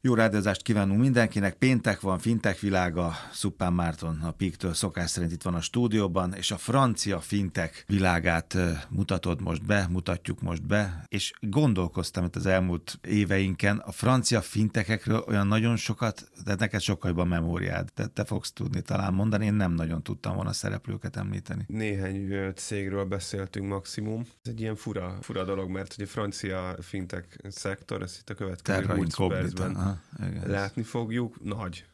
Jó rádiózást kívánunk mindenkinek. Péntek van, fintek világa. Szuppán Márton a Piktől szokás szerint itt van a stúdióban, és a francia fintek világát mutatod most be, mutatjuk most be, és gondolkoztam itt az elmúlt éveinken a francia fintekekről olyan nagyon sokat, de neked sokkal jobban memóriád, de te fogsz tudni talán mondani, én nem nagyon tudtam volna szereplőket említeni. Néhány cégről beszéltünk maximum. Ez egy ilyen fura, fura dolog, mert hogy a francia fintek szektor, ezt itt a következő 20 percben igen. látni fogjuk. Nagy,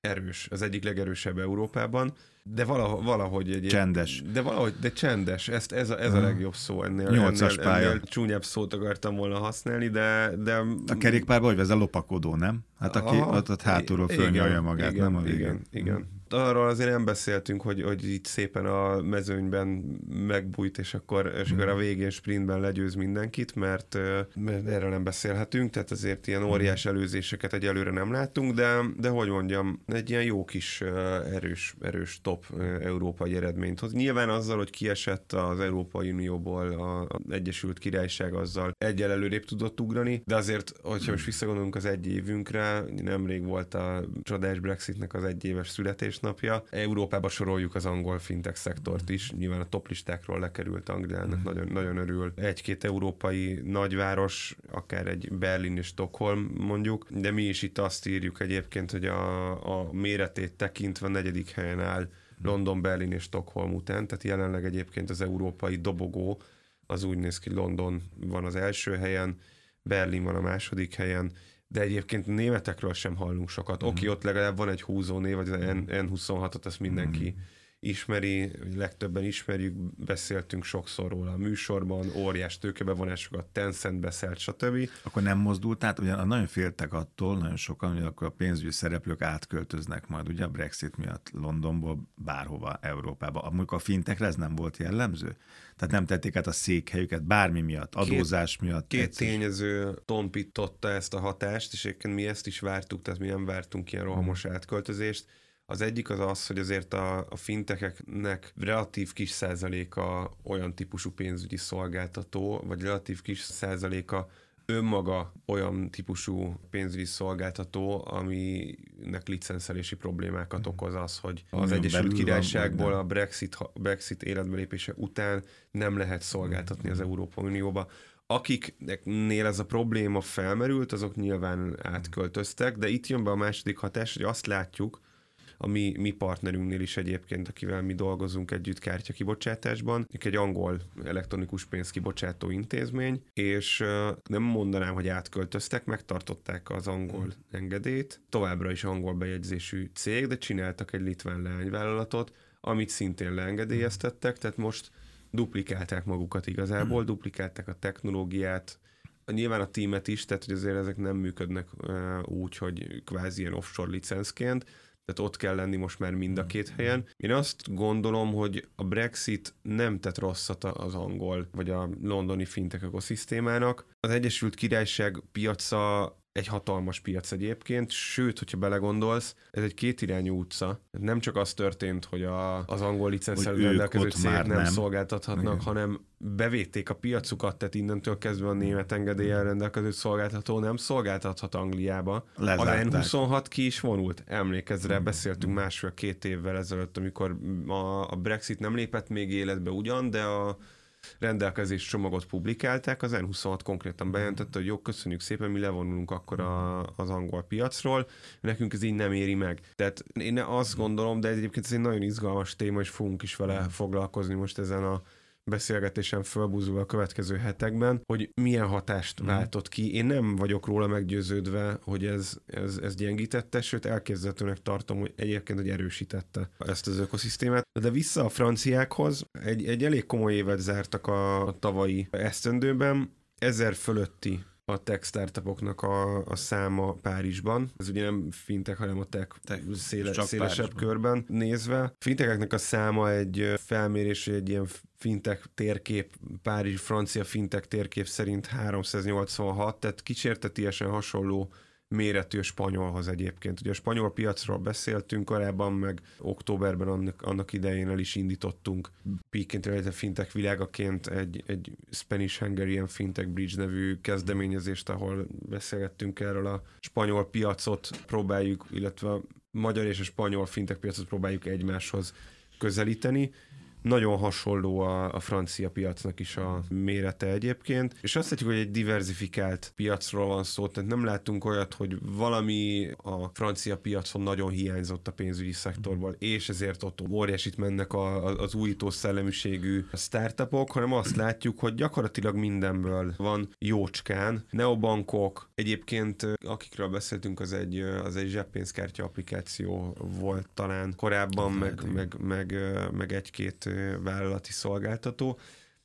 erős, az egyik legerősebb Európában, de valahogy, valahogy egy... Csendes. De valahogy, de csendes, Ezt, ez, a, ez a legjobb szó ennél. Nyolcas ennél, pálya. Ennél csúnyább szót akartam volna használni, de... de a kerékpárban hogy vezet lopakodó, nem? Hát aki Aha, ott, ott hátulról fölnyalja magát, igen, nem? A igen, igen arról azért nem beszéltünk, hogy, hogy itt szépen a mezőnyben megbújt, és akkor, és akkor a végén sprintben legyőz mindenkit, mert, mert erről nem beszélhetünk, tehát azért ilyen óriás előzéseket egyelőre nem láttunk, de, de hogy mondjam, egy ilyen jó kis erős, erős top európai eredményt hoz. Nyilván azzal, hogy kiesett az Európai Unióból az Egyesült Királyság, azzal egyel előrébb tudott ugrani, de azért, hogyha most visszagondolunk az egy évünkre, nemrég volt a csodás Brexitnek az egyéves születés születésnapja. Európába soroljuk az angol fintech szektort is, nyilván a top listákról lekerült Angliának, mm. nagyon, nagyon örül. Egy-két európai nagyváros, akár egy Berlin és Stockholm mondjuk, de mi is itt azt írjuk egyébként, hogy a, a méretét tekintve a negyedik helyen áll London, Berlin és Stockholm után, tehát jelenleg egyébként az európai dobogó az úgy néz ki, London van az első helyen, Berlin van a második helyen, de egyébként németekről sem hallunk sokat. Mm. Oké, ott legalább van egy húzónév, vagy az N- N26-ot, azt mindenki mm. Ismeri, legtöbben ismerjük, beszéltünk sokszor róla a műsorban, óriás tőkebevonásokat, Tencent beszélt, stb. Akkor nem mozdult át, ugyan nagyon féltek attól, nagyon sokan, hogy akkor a pénzügyi szereplők átköltöznek majd ugye a Brexit miatt Londonból bárhova Európába. Amikor a fintekre ez nem volt jellemző? Tehát nem tették át a székhelyüket bármi miatt, adózás két, miatt. Két egyszer. tényező tompította ezt a hatást, és egyébként mi ezt is vártuk, tehát mi nem vártunk ilyen rohamos átköltözést. Az egyik az az, hogy azért a, a fintekeknek relatív kis százaléka olyan típusú pénzügyi szolgáltató, vagy relatív kis százaléka önmaga olyan típusú pénzügyi szolgáltató, aminek licenszelési problémákat mhm. okoz az, hogy az Unión Egyesült Királyságból a Brexit, Brexit életbelépése után nem lehet szolgáltatni az mhm. Európa Unióba. Akiknél ez a probléma felmerült, azok nyilván átköltöztek, de itt jön be a második hatás, hogy azt látjuk, a mi, mi partnerünknél is egyébként, akivel mi dolgozunk együtt kártya kibocsátásban, egy angol elektronikus pénzkibocsátó intézmény, és nem mondanám, hogy átköltöztek, megtartották az angol engedélyt, továbbra is angol bejegyzésű cég, de csináltak egy litván leányvállalatot, amit szintén leengedélyeztettek, tehát most duplikálták magukat igazából, duplikálták a technológiát, nyilván a tímet is, tehát hogy azért ezek nem működnek úgy, hogy kvázi ilyen offshore licenszként, tehát ott kell lenni most már mind a két helyen. Én azt gondolom, hogy a Brexit nem tett rosszat az angol vagy a londoni fintek ökoszisztémának. Az Egyesült Királyság piaca egy hatalmas piac egyébként, sőt, hogyha belegondolsz, ez egy kétirányú utca. Nem csak az történt, hogy a, az angol licenszer rendelkező cégek nem, nem szolgáltathatnak, Igen. hanem bevédték a piacukat, tehát innentől kezdve a német engedéllyel rendelkező szolgáltató nem szolgáltathat Angliába. Lezárták. A N26 ki is vonult. Emlékezz rá, beszéltünk másfél-két évvel ezelőtt, amikor a, a Brexit nem lépett még életbe ugyan, de a rendelkezés csomagot publikálták, az N26 konkrétan bejelentette, hogy jó, köszönjük szépen, mi levonulunk akkor a, az angol piacról, nekünk ez így nem éri meg. Tehát én azt gondolom, de egyébként ez egy nagyon izgalmas téma, és fogunk is vele foglalkozni most ezen a beszélgetésen fölbúzul a következő hetekben, hogy milyen hatást mm. váltott ki. Én nem vagyok róla meggyőződve, hogy ez, ez, ez gyengítette, sőt elképzelhetőnek tartom, hogy egyébként, hogy erősítette ezt az ökoszisztémát. De vissza a franciákhoz, egy, egy elég komoly évet zártak a, a tavalyi esztendőben, ezer fölötti a tech startupoknak a, a száma Párizsban. Ez ugye nem fintek, hanem a tech, tech széle, szélesebb Párizsban. körben nézve. Fintekeknek a száma egy felmérés, egy ilyen fintek térkép, Párizs francia fintek térkép szerint 386, tehát kicsértetiesen hasonló méretű a spanyolhoz egyébként. Ugye a spanyol piacról beszéltünk korábban, meg októberben annak, annak idején el is indítottunk Peakint a fintech világaként egy, egy Spanish Hungarian Fintech Bridge nevű kezdeményezést, ahol beszélgettünk erről a spanyol piacot, próbáljuk, illetve a magyar és a spanyol fintech piacot próbáljuk egymáshoz közelíteni nagyon hasonló a, a francia piacnak is a mérete egyébként, és azt látjuk, hogy egy diversifikált piacról van szó, tehát nem látunk olyat, hogy valami a francia piacon nagyon hiányzott a pénzügyi szektorból, és ezért ott óriásit mennek a, a, az újító szelleműségű startupok, hanem azt látjuk, hogy gyakorlatilag mindenből van jócskán, neobankok, egyébként akikről beszéltünk, az egy, az egy zseppénzkártya applikáció volt talán korábban, meg, meg, meg, meg egy-két vállalati szolgáltató.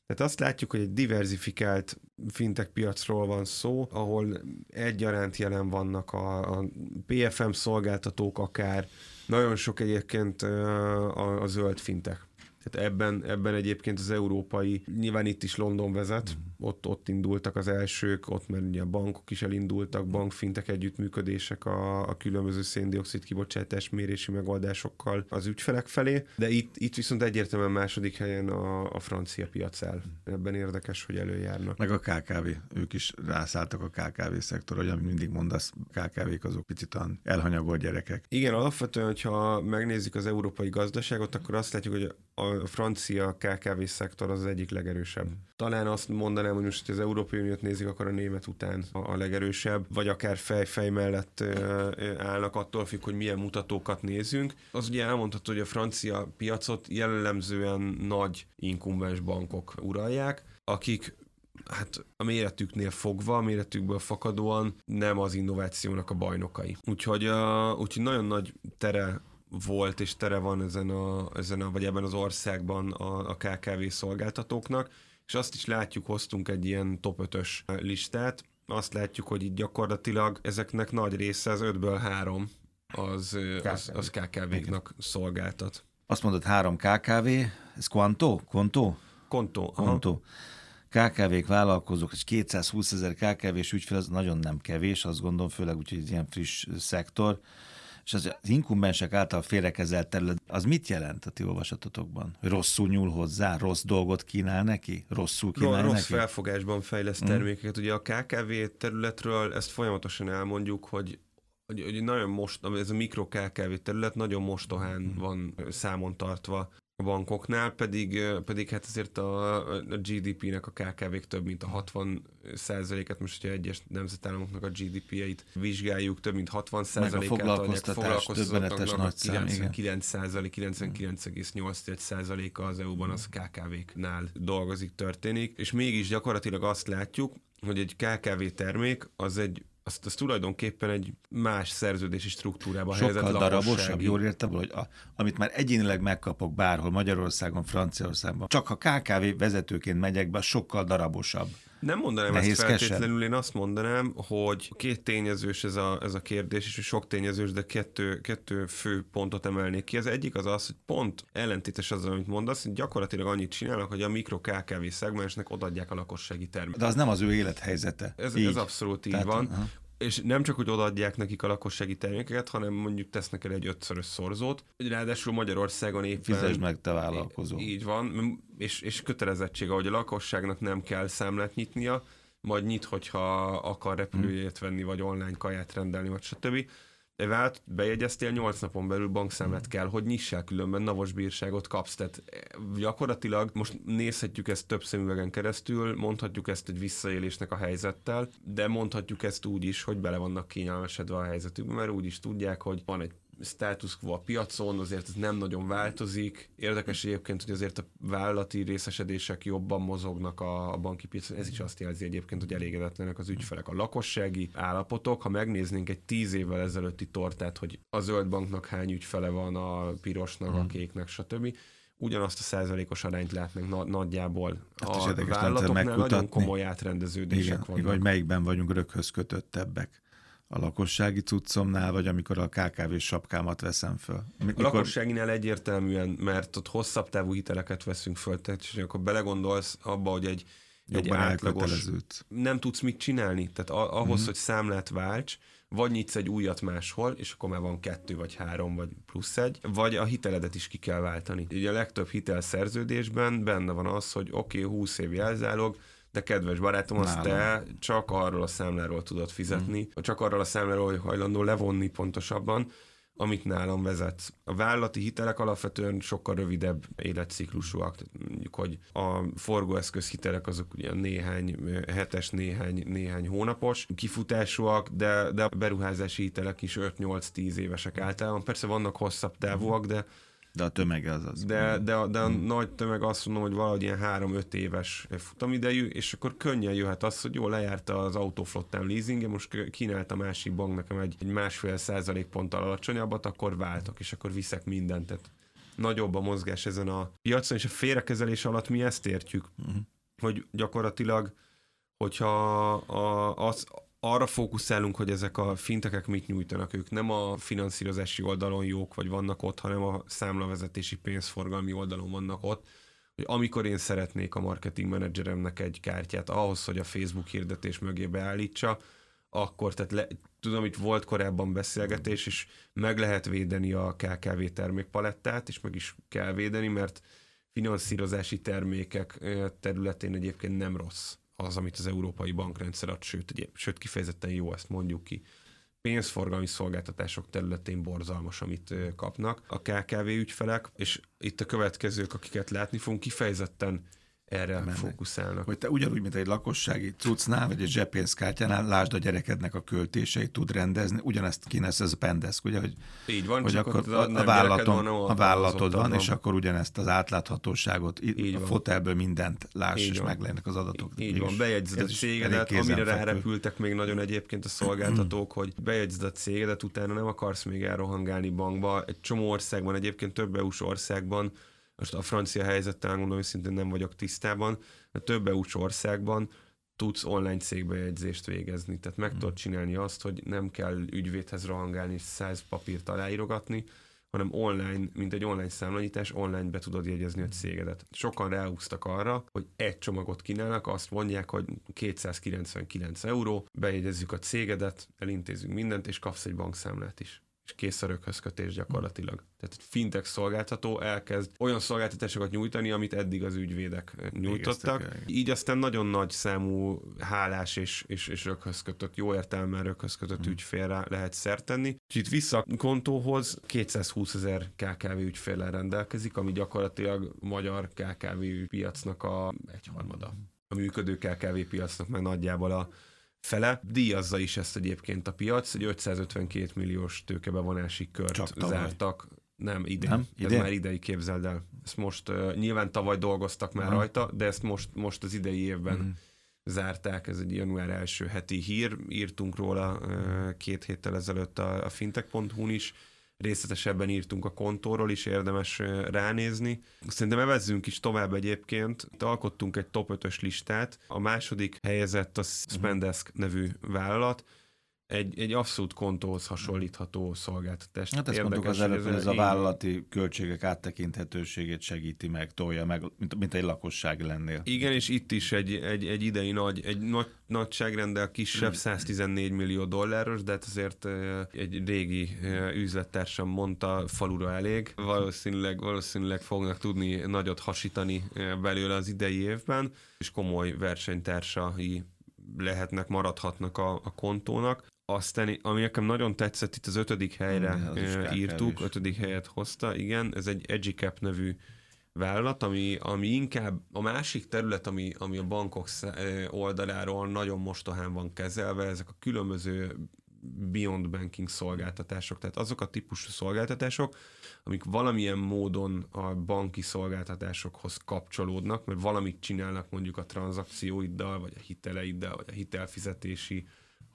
Tehát azt látjuk, hogy egy diversifikált fintech piacról van szó, ahol egyaránt jelen vannak a, a PFM szolgáltatók akár, nagyon sok egyébként a, a zöld fintech. Tehát ebben, ebben egyébként az európai, nyilván itt is London vezet, mm. Ott, ott indultak az elsők, ott mert ugye a bankok is elindultak, bankfintek együttműködések a, a különböző széndiokszid kibocsátás mérési megoldásokkal az ügyfelek felé, de itt, itt viszont egyértelműen második helyen a, a francia piac el. Ebben érdekes, hogy előjárnak. Meg a KKV, ők is rászálltak a KKV szektor, hogy mindig mondasz, KKV-k azok picit elhanyagolt gyerekek. Igen, alapvetően, hogyha megnézik az európai gazdaságot, akkor azt látjuk, hogy a francia KKV szektor az, az egyik legerősebb. Talán azt mondanám, hogy most, hogy az Európai Uniót nézik, akkor a német után a, a legerősebb, vagy akár fej-fej mellett állnak, attól függ, hogy milyen mutatókat nézünk. Az ugye elmondható, hogy a francia piacot jellemzően nagy inkumbens bankok uralják, akik hát a méretüknél fogva, a méretükből fakadóan nem az innovációnak a bajnokai. Úgyhogy, uh, úgyhogy nagyon nagy tere volt és tere van ezen a, ezen a vagy ebben az országban a, a KKV szolgáltatóknak, és azt is látjuk, hoztunk egy ilyen top 5-ös listát, azt látjuk, hogy itt gyakorlatilag ezeknek nagy része, az 5-ből 3 az, az, az KKV-knak szolgáltat. Azt mondod, három KKV, ez Quanto? Quanto? Konto. Konto. KKV-k, vállalkozók, és 220 ezer KKV-s ügyfél, az nagyon nem kevés, azt gondolom, főleg úgy, hogy ilyen friss szektor és az, az inkumbensek által félrekezelt terület, az mit jelent a ti olvasatotokban? Hogy rosszul nyúl hozzá, rossz dolgot kínál neki? Rosszul kínál rossz neki? felfogásban fejleszt mm. termékeket. Ugye a KKV területről ezt folyamatosan elmondjuk, hogy hogy, hogy nagyon most, ez a mikro KKV terület nagyon mostohán mm. van számon tartva a bankoknál, pedig, pedig hát azért a, a GDP-nek a KKV-k több mint a 60 százaléket, most hogyha egyes nemzetállamoknak a GDP-jeit vizsgáljuk, több mint 60 százalékát adják foglalkoztatás, döbbenetes nagy szám, 99 százalék, 99,8 százaléka az EU-ban az KKV-knál dolgozik, történik, és mégis gyakorlatilag azt látjuk, hogy egy KKV termék az egy azt, azt tulajdonképpen egy más szerződési struktúrába Sokkal helyezett darabosabb, jól értem, hogy a, amit már egyénileg megkapok bárhol, Magyarországon, Franciaországban, csak ha KKV vezetőként megyek be, sokkal darabosabb. Nem mondanám Nehéz ezt feltétlenül, én azt mondanám, hogy két tényezős ez a, ez a kérdés, és sok tényezős, de kettő, kettő fő pontot emelnék ki. Az egyik az az, hogy pont ellentétes azzal, amit mondasz, hogy gyakorlatilag annyit csinálnak, hogy a mikro KKV szegmensnek odaadják a lakossági terméket. De az nem az ő élethelyzete. Ez, ez abszolút így Tehát, van. Aha és nem csak, hogy odaadják nekik a lakossági termékeket, hanem mondjuk tesznek el egy ötszörös szorzót. Ráadásul Magyarországon éppen... Fizesd meg, te vállalkozó. Így van, és, és kötelezettség, hogy a lakosságnak nem kell számlát nyitnia, majd nyit, hogyha akar repülőjét venni, vagy online kaját rendelni, vagy stb vált, bejegyeztél, 8 napon belül bankszámlát hmm. kell, hogy nyissál, különben navos bírságot kapsz. Tehát eh, gyakorlatilag most nézhetjük ezt több szemüvegen keresztül, mondhatjuk ezt egy visszaélésnek a helyzettel, de mondhatjuk ezt úgy is, hogy bele vannak kényelmesedve a helyzetükbe, mert úgy is tudják, hogy van egy status quo a piacon, azért ez nem nagyon változik. Érdekes egyébként, hogy azért a vállalati részesedések jobban mozognak a, a banki piacon. Ez is azt jelzi egyébként, hogy elégedetlenek az ügyfelek. A lakossági állapotok, ha megnéznénk egy tíz évvel ezelőtti tortát, hogy a zöld banknak hány ügyfele van, a pirosnak, a hmm. kéknek, stb ugyanazt a százalékos arányt látnánk na- nagyjából. Ezt a vállalatoknál nagyon komoly átrendeződések Igen, vannak. Vagy melyikben vagyunk röghöz kötöttebbek a lakossági cuccomnál, vagy amikor a KKV sapkámat veszem föl? Mikor... A lakosságinál egyértelműen, mert ott hosszabb távú hiteleket veszünk föl, tehát és akkor belegondolsz abba, hogy egy, egy átlagos nem tudsz mit csinálni. Tehát ahhoz, mm-hmm. hogy számlát válts, vagy nyitsz egy újat máshol, és akkor már van kettő, vagy három, vagy plusz egy, vagy a hiteledet is ki kell váltani. Ugye a legtöbb hitelszerződésben benne van az, hogy oké, okay, 20 év jelzálog, de kedves barátom, azt te csak arról a számláról tudod fizetni, mm. csak arról a számláról, hogy hajlandó levonni pontosabban, amit nálam vezet. A vállalati hitelek alapvetően sokkal rövidebb életciklusúak. Mondjuk, hogy a forgóeszköz hitelek azok ugye néhány hetes, néhány, néhány hónapos kifutásúak, de, de a beruházási hitelek is 5-8-10 évesek általában. Persze vannak hosszabb távúak, de de a tömeg az az. De, de, de a hmm. nagy tömeg azt mondom, hogy valahogy ilyen 3-5 éves futamidejű, és akkor könnyen jöhet az, hogy jó, lejárta az autoflottám leasing most kínált a másik bank nekem egy, egy másfél százalék ponttal alacsonyabbat, akkor váltok, és akkor viszek mindent. Tehát nagyobb a mozgás ezen a piacon, és a félrekezelés alatt mi ezt értjük, uh-huh. hogy gyakorlatilag, hogyha a, az, arra fókuszálunk, hogy ezek a fintekek mit nyújtanak. Ők nem a finanszírozási oldalon jók, vagy vannak ott, hanem a számlavezetési pénzforgalmi oldalon vannak ott. Hogy amikor én szeretnék a marketing menedzseremnek egy kártyát ahhoz, hogy a Facebook hirdetés mögé beállítsa, akkor, tehát le, tudom, itt volt korábban beszélgetés, és meg lehet védeni a KKV termékpalettát, és meg is kell védeni, mert finanszírozási termékek területén egyébként nem rossz az, amit az európai bankrendszer ad, sőt, egy, sőt kifejezetten jó, ezt mondjuk ki. Pénzforgalmi szolgáltatások területén borzalmas, amit kapnak a KKV ügyfelek, és itt a következők, akiket látni fogunk, kifejezetten erre mennek. fókuszálnak. Hogy te ugyanúgy, mint egy lakossági cuccnál, vagy egy zseppénzkártyánál, lásd a gyerekednek a költéseit, tud rendezni, ugyanezt kéne ez a pendesk, ugye, hogy, Így van, hogy akkor a, vállalaton, van, a vállalatod van, van, és akkor ugyanezt az átláthatóságot, így a fotelből mindent láss, így és van. meg lennek az adatok. Így, így van, bejegyzed a cégedet, amire rárepültek még nagyon egyébként a szolgáltatók, hogy bejegyzed a cégedet, utána nem akarsz még elrohangálni bankba. Egy csomó országban, egyébként több EU-s országban most a francia helyzettel mondom, hogy szintén nem vagyok tisztában, de több eu országban tudsz online cégbejegyzést végezni. Tehát meg hmm. tudod csinálni azt, hogy nem kell ügyvédhez rohangálni és száz papírt aláírogatni, hanem online, mint egy online számlanyítás, online be tudod jegyezni a cégedet. Sokan ráúztak arra, hogy egy csomagot kínálnak, azt mondják, hogy 299 euró, bejegyezzük a cégedet, elintézünk mindent, és kapsz egy bankszámlát is és kész a röghözkötés gyakorlatilag. Tehát egy fintech szolgáltató elkezd olyan szolgáltatásokat nyújtani, amit eddig az ügyvédek nyújtottak. Így aztán nagyon nagy számú hálás és, és, és röghözkötött, jó értelemben röghözkötött hmm. ügyfélre lehet szert tenni. És itt vissza a kontóhoz 220 ezer KKV ügyféllel rendelkezik, ami gyakorlatilag magyar KKV piacnak a egyharmada. A működő KKV piacnak meg nagyjából a fele. Díjazza is ezt egyébként a piac, hogy 552 milliós tőkebevonási kört Csak zártak. Nem, idén. Nem? idén. Ez már idei, képzeld el. Ezt most uh, nyilván tavaly dolgoztak már uh-huh. rajta, de ezt most, most az idei évben uh-huh. zárták. Ez egy január első heti hír. Írtunk róla uh, két héttel ezelőtt a, a fintech.hu-n is részletesebben írtunk a kontóról is, érdemes ránézni. Szerintem evezzünk is tovább egyébként. Alkottunk egy top 5-ös listát. A második helyezett a Spendesk nevű vállalat, egy, egy abszolút kontóhoz hasonlítható szolgáltatás. Hát ezt mondtuk az előbb, hogy ez a vállalati költségek áttekinthetőségét segíti meg, tolja meg, mint, mint egy lakosság lennél. Igen, és itt is egy, egy, egy idei nagy, egy nagy nagyságrendel kisebb, 114 millió dolláros, de hát azért egy régi üzlettársam mondta, falura elég. Valószínűleg, valószínűleg fognak tudni nagyot hasítani belőle az idei évben, és komoly versenytársai lehetnek, maradhatnak a, a kontónak. Aztán, ami nekem nagyon tetszett, itt az ötödik helyre mm, írtuk, ötödik helyet hozta, igen, ez egy EduCap nevű vállalat, ami, ami inkább a másik terület, ami, ami a bankok oldaláról nagyon mostohán van kezelve, ezek a különböző beyond banking szolgáltatások, tehát azok a típusú szolgáltatások, amik valamilyen módon a banki szolgáltatásokhoz kapcsolódnak, mert valamit csinálnak mondjuk a tranzakcióiddal, vagy a hiteleiddel, vagy a hitelfizetési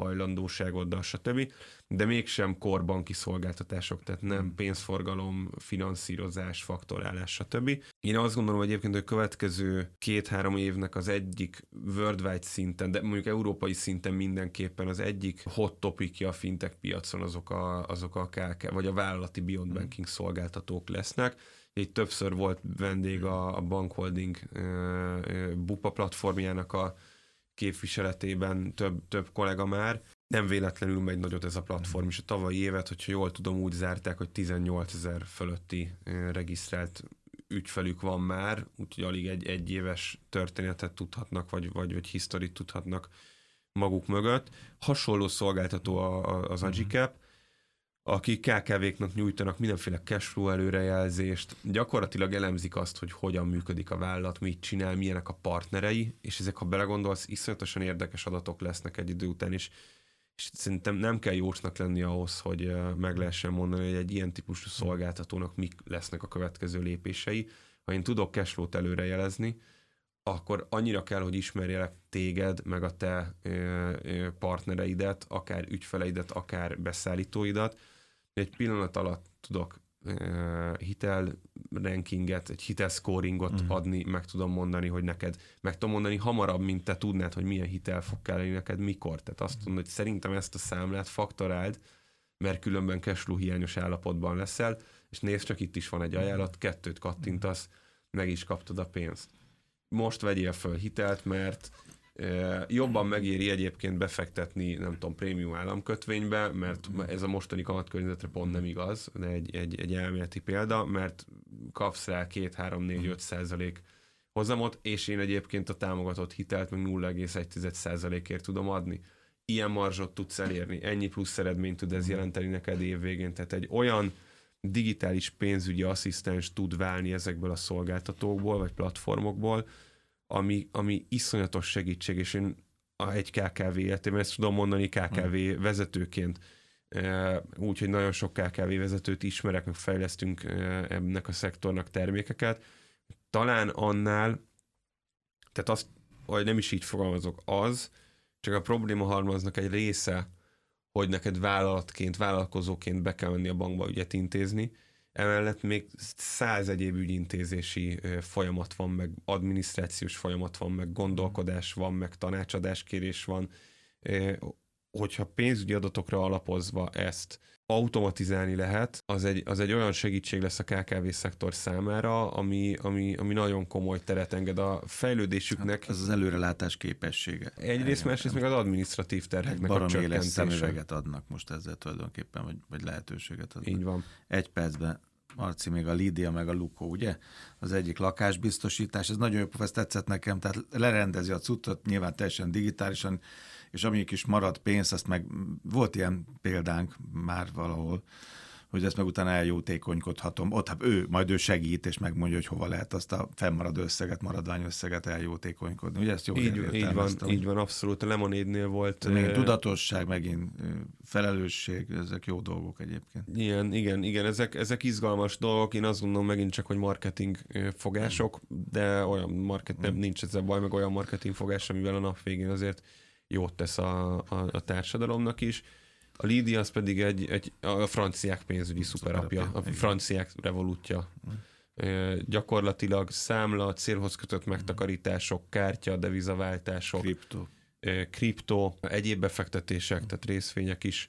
hajlandóságoddal, stb. De mégsem korbanki szolgáltatások, tehát nem hmm. pénzforgalom, finanszírozás, faktorálás, stb. Én azt gondolom hogy egyébként, hogy a következő két-három évnek az egyik worldwide szinten, de mondjuk európai szinten mindenképpen az egyik hot topicja a fintech piacon azok a, azok a KK, vagy a vállalati beyond hmm. banking szolgáltatók lesznek. Itt többször volt vendég a, a Bankholding uh, Bupa platformjának a képviseletében több, több kollega már. nem véletlenül megy nagyot ez a platform, és a tavalyi évet, hogyha jól tudom, úgy zárták, hogy 18 ezer fölötti regisztrált ügyfelük van már, úgyhogy alig egy, egy éves történetet tudhatnak, vagy, vagy, vagy historit tudhatnak maguk mögött. Hasonló szolgáltató a, a, az Agicap, akik KKV-knak nyújtanak mindenféle cashflow előrejelzést, gyakorlatilag elemzik azt, hogy hogyan működik a vállalat, mit csinál, milyenek a partnerei, és ezek, ha belegondolsz, iszonyatosan érdekes adatok lesznek egy idő után is, és szerintem nem kell jósnak lenni ahhoz, hogy meg lehessen mondani, hogy egy ilyen típusú szolgáltatónak mik lesznek a következő lépései. Ha én tudok cashflow-t előrejelezni, akkor annyira kell, hogy ismerjelek téged, meg a te partnereidet, akár ügyfeleidet, akár beszállítóidat, egy pillanat alatt tudok hitel rankinget, egy hitel scoringot uh-huh. adni, meg tudom mondani, hogy neked, meg tudom mondani hamarabb, mint te tudnád, hogy milyen hitel fog kelleni neked, mikor. Tehát azt uh-huh. mondod, hogy szerintem ezt a számlát faktoráld, mert különben cashflow hiányos állapotban leszel, és nézd, csak itt is van egy ajánlat, kettőt kattintasz, meg is kaptad a pénzt. Most vegyél föl hitelt, mert Jobban megéri egyébként befektetni, nem tudom, prémium államkötvénybe, mert ez a mostani kamatkörnyezetre pont nem igaz, de egy, egy, egy elméleti példa, mert kapsz rá 2-3-4-5 százalék hozamot, és én egyébként a támogatott hitelt meg 0,1 százalékért tudom adni. Ilyen marzsot tudsz elérni, ennyi plusz eredményt tud ez jelenteni neked évvégén. Tehát egy olyan digitális pénzügyi asszisztens tud válni ezekből a szolgáltatókból, vagy platformokból, ami, ami iszonyatos segítség, és én a egy KKV életében ezt tudom mondani KKV hmm. vezetőként, úgyhogy nagyon sok KKV vezetőt ismerek, meg fejlesztünk ennek a szektornak termékeket. Talán annál, tehát azt, vagy nem is így fogalmazok, az, csak a probléma halmaznak egy része, hogy neked vállalatként, vállalkozóként be kell menni a bankba ügyet intézni, Emellett még száz egyéb ügyintézési folyamat van, meg adminisztrációs folyamat van, meg gondolkodás van, meg tanácsadáskérés van. Hogyha pénzügyi adatokra alapozva ezt automatizálni lehet, az egy, az egy olyan segítség lesz a KKV szektor számára, ami, ami, ami nagyon komoly teret enged a fejlődésüknek. Hát ez az előrelátás képessége. Egyrészt, másrészt meg az administratív terheknek a csökkentése. szemüveget adnak most ezzel tulajdonképpen, vagy, vagy lehetőséget adnak. Így van. Egy percben Marci, még a Lídia, meg a Lukó, ugye? Az egyik lakásbiztosítás, ez nagyon jó, ez tetszett nekem, tehát lerendezi a cuccot, nyilván teljesen digitálisan, és amik is marad pénz, azt meg volt ilyen példánk már valahol, hogy ezt meg utána eljótékonykodhatom. Ott hát ő, majd ő segít, és megmondja, hogy hova lehet azt a fennmaradó összeget, maradvány összeget eljótékonykodni. Ugye ezt jó így, így van, így van, abszolút. A Lemonédnél volt. Megint tudatosság, megint felelősség, ezek jó dolgok egyébként. Igen, igen, igen, ezek, ezek izgalmas dolgok. Én azt gondolom megint csak, hogy marketing fogások, de olyan market, nem, nincs ezzel baj, meg olyan marketing fogás, amivel a nap végén azért jót tesz a, a, a társadalomnak is. A Lídia az pedig egy, egy a franciák pénzügyi szuperapja, a franciák revolútja. E, gyakorlatilag számla, célhoz kötött megtakarítások, kártya, devizaváltások, kriptó, kriptó egyéb befektetések, tehát részvények is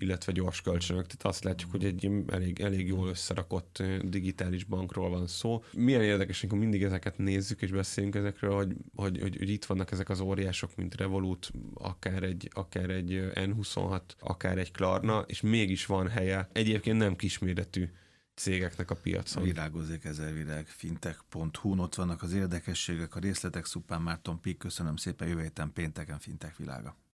illetve gyors kölcsönök. Tehát azt látjuk, hogy egy elég, elég jól összerakott digitális bankról van szó. Milyen érdekes, amikor mindig ezeket nézzük és beszélünk ezekről, hogy, hogy, hogy, hogy itt vannak ezek az óriások, mint Revolut, akár egy, akár egy N26, akár egy Klarna, és mégis van helye egyébként nem kisméretű cégeknek a piacon. Virágozik ezer virág, fintech.hu, ott vannak az érdekességek, a részletek, Szupán Márton Pik, köszönöm szépen, jövő héten pénteken fintech világa.